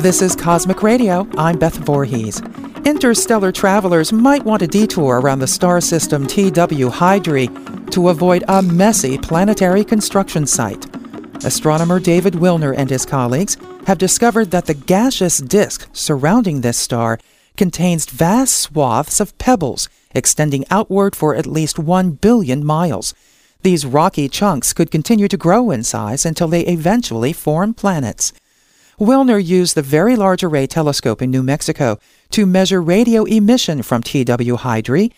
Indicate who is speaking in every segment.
Speaker 1: This is Cosmic Radio. I'm Beth Voorhees. Interstellar travelers might want a detour around the star system TW Hydrae to avoid a messy planetary construction site. Astronomer David Wilner and his colleagues have discovered that the gaseous disk surrounding this star contains vast swaths of pebbles extending outward for at least 1 billion miles. These rocky chunks could continue to grow in size until they eventually form planets. Wilner used the Very Large Array Telescope in New Mexico to measure radio emission from TW Hydrae.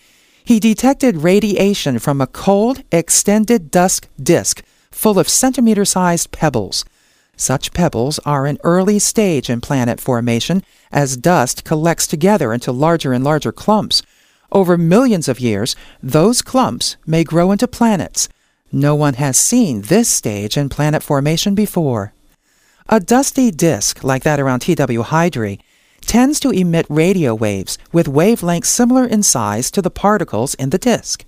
Speaker 1: He detected radiation from a cold, extended dust disk full of centimeter sized pebbles. Such pebbles are an early stage in planet formation as dust collects together into larger and larger clumps. Over millions of years, those clumps may grow into planets. No one has seen this stage in planet formation before. A dusty disk like that around TW Hydrae tends to emit radio waves with wavelengths similar in size to the particles in the disk.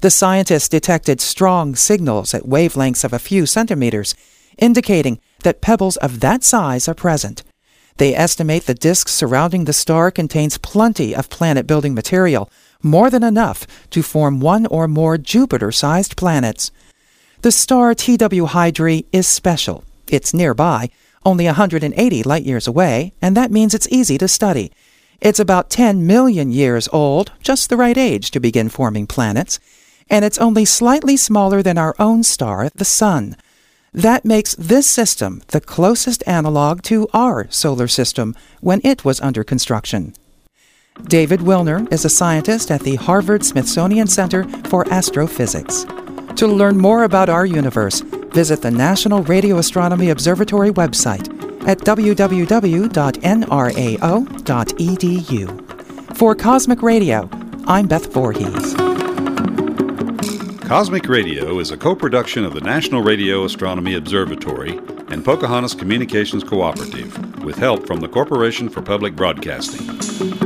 Speaker 1: The scientists detected strong signals at wavelengths of a few centimeters, indicating that pebbles of that size are present. They estimate the disk surrounding the star contains plenty of planet building material, more than enough to form one or more Jupiter sized planets. The star TW Hydrae is special. It's nearby, only 180 light years away, and that means it's easy to study. It's about 10 million years old, just the right age to begin forming planets, and it's only slightly smaller than our own star, the Sun. That makes this system the closest analog to our solar system when it was under construction. David Wilner is a scientist at the Harvard Smithsonian Center for Astrophysics. To learn more about our universe, visit the National Radio Astronomy Observatory website at www.nrao.edu. For Cosmic Radio, I'm Beth Voorhees.
Speaker 2: Cosmic Radio is a co production of the National Radio Astronomy Observatory and Pocahontas Communications Cooperative, with help from the Corporation for Public Broadcasting.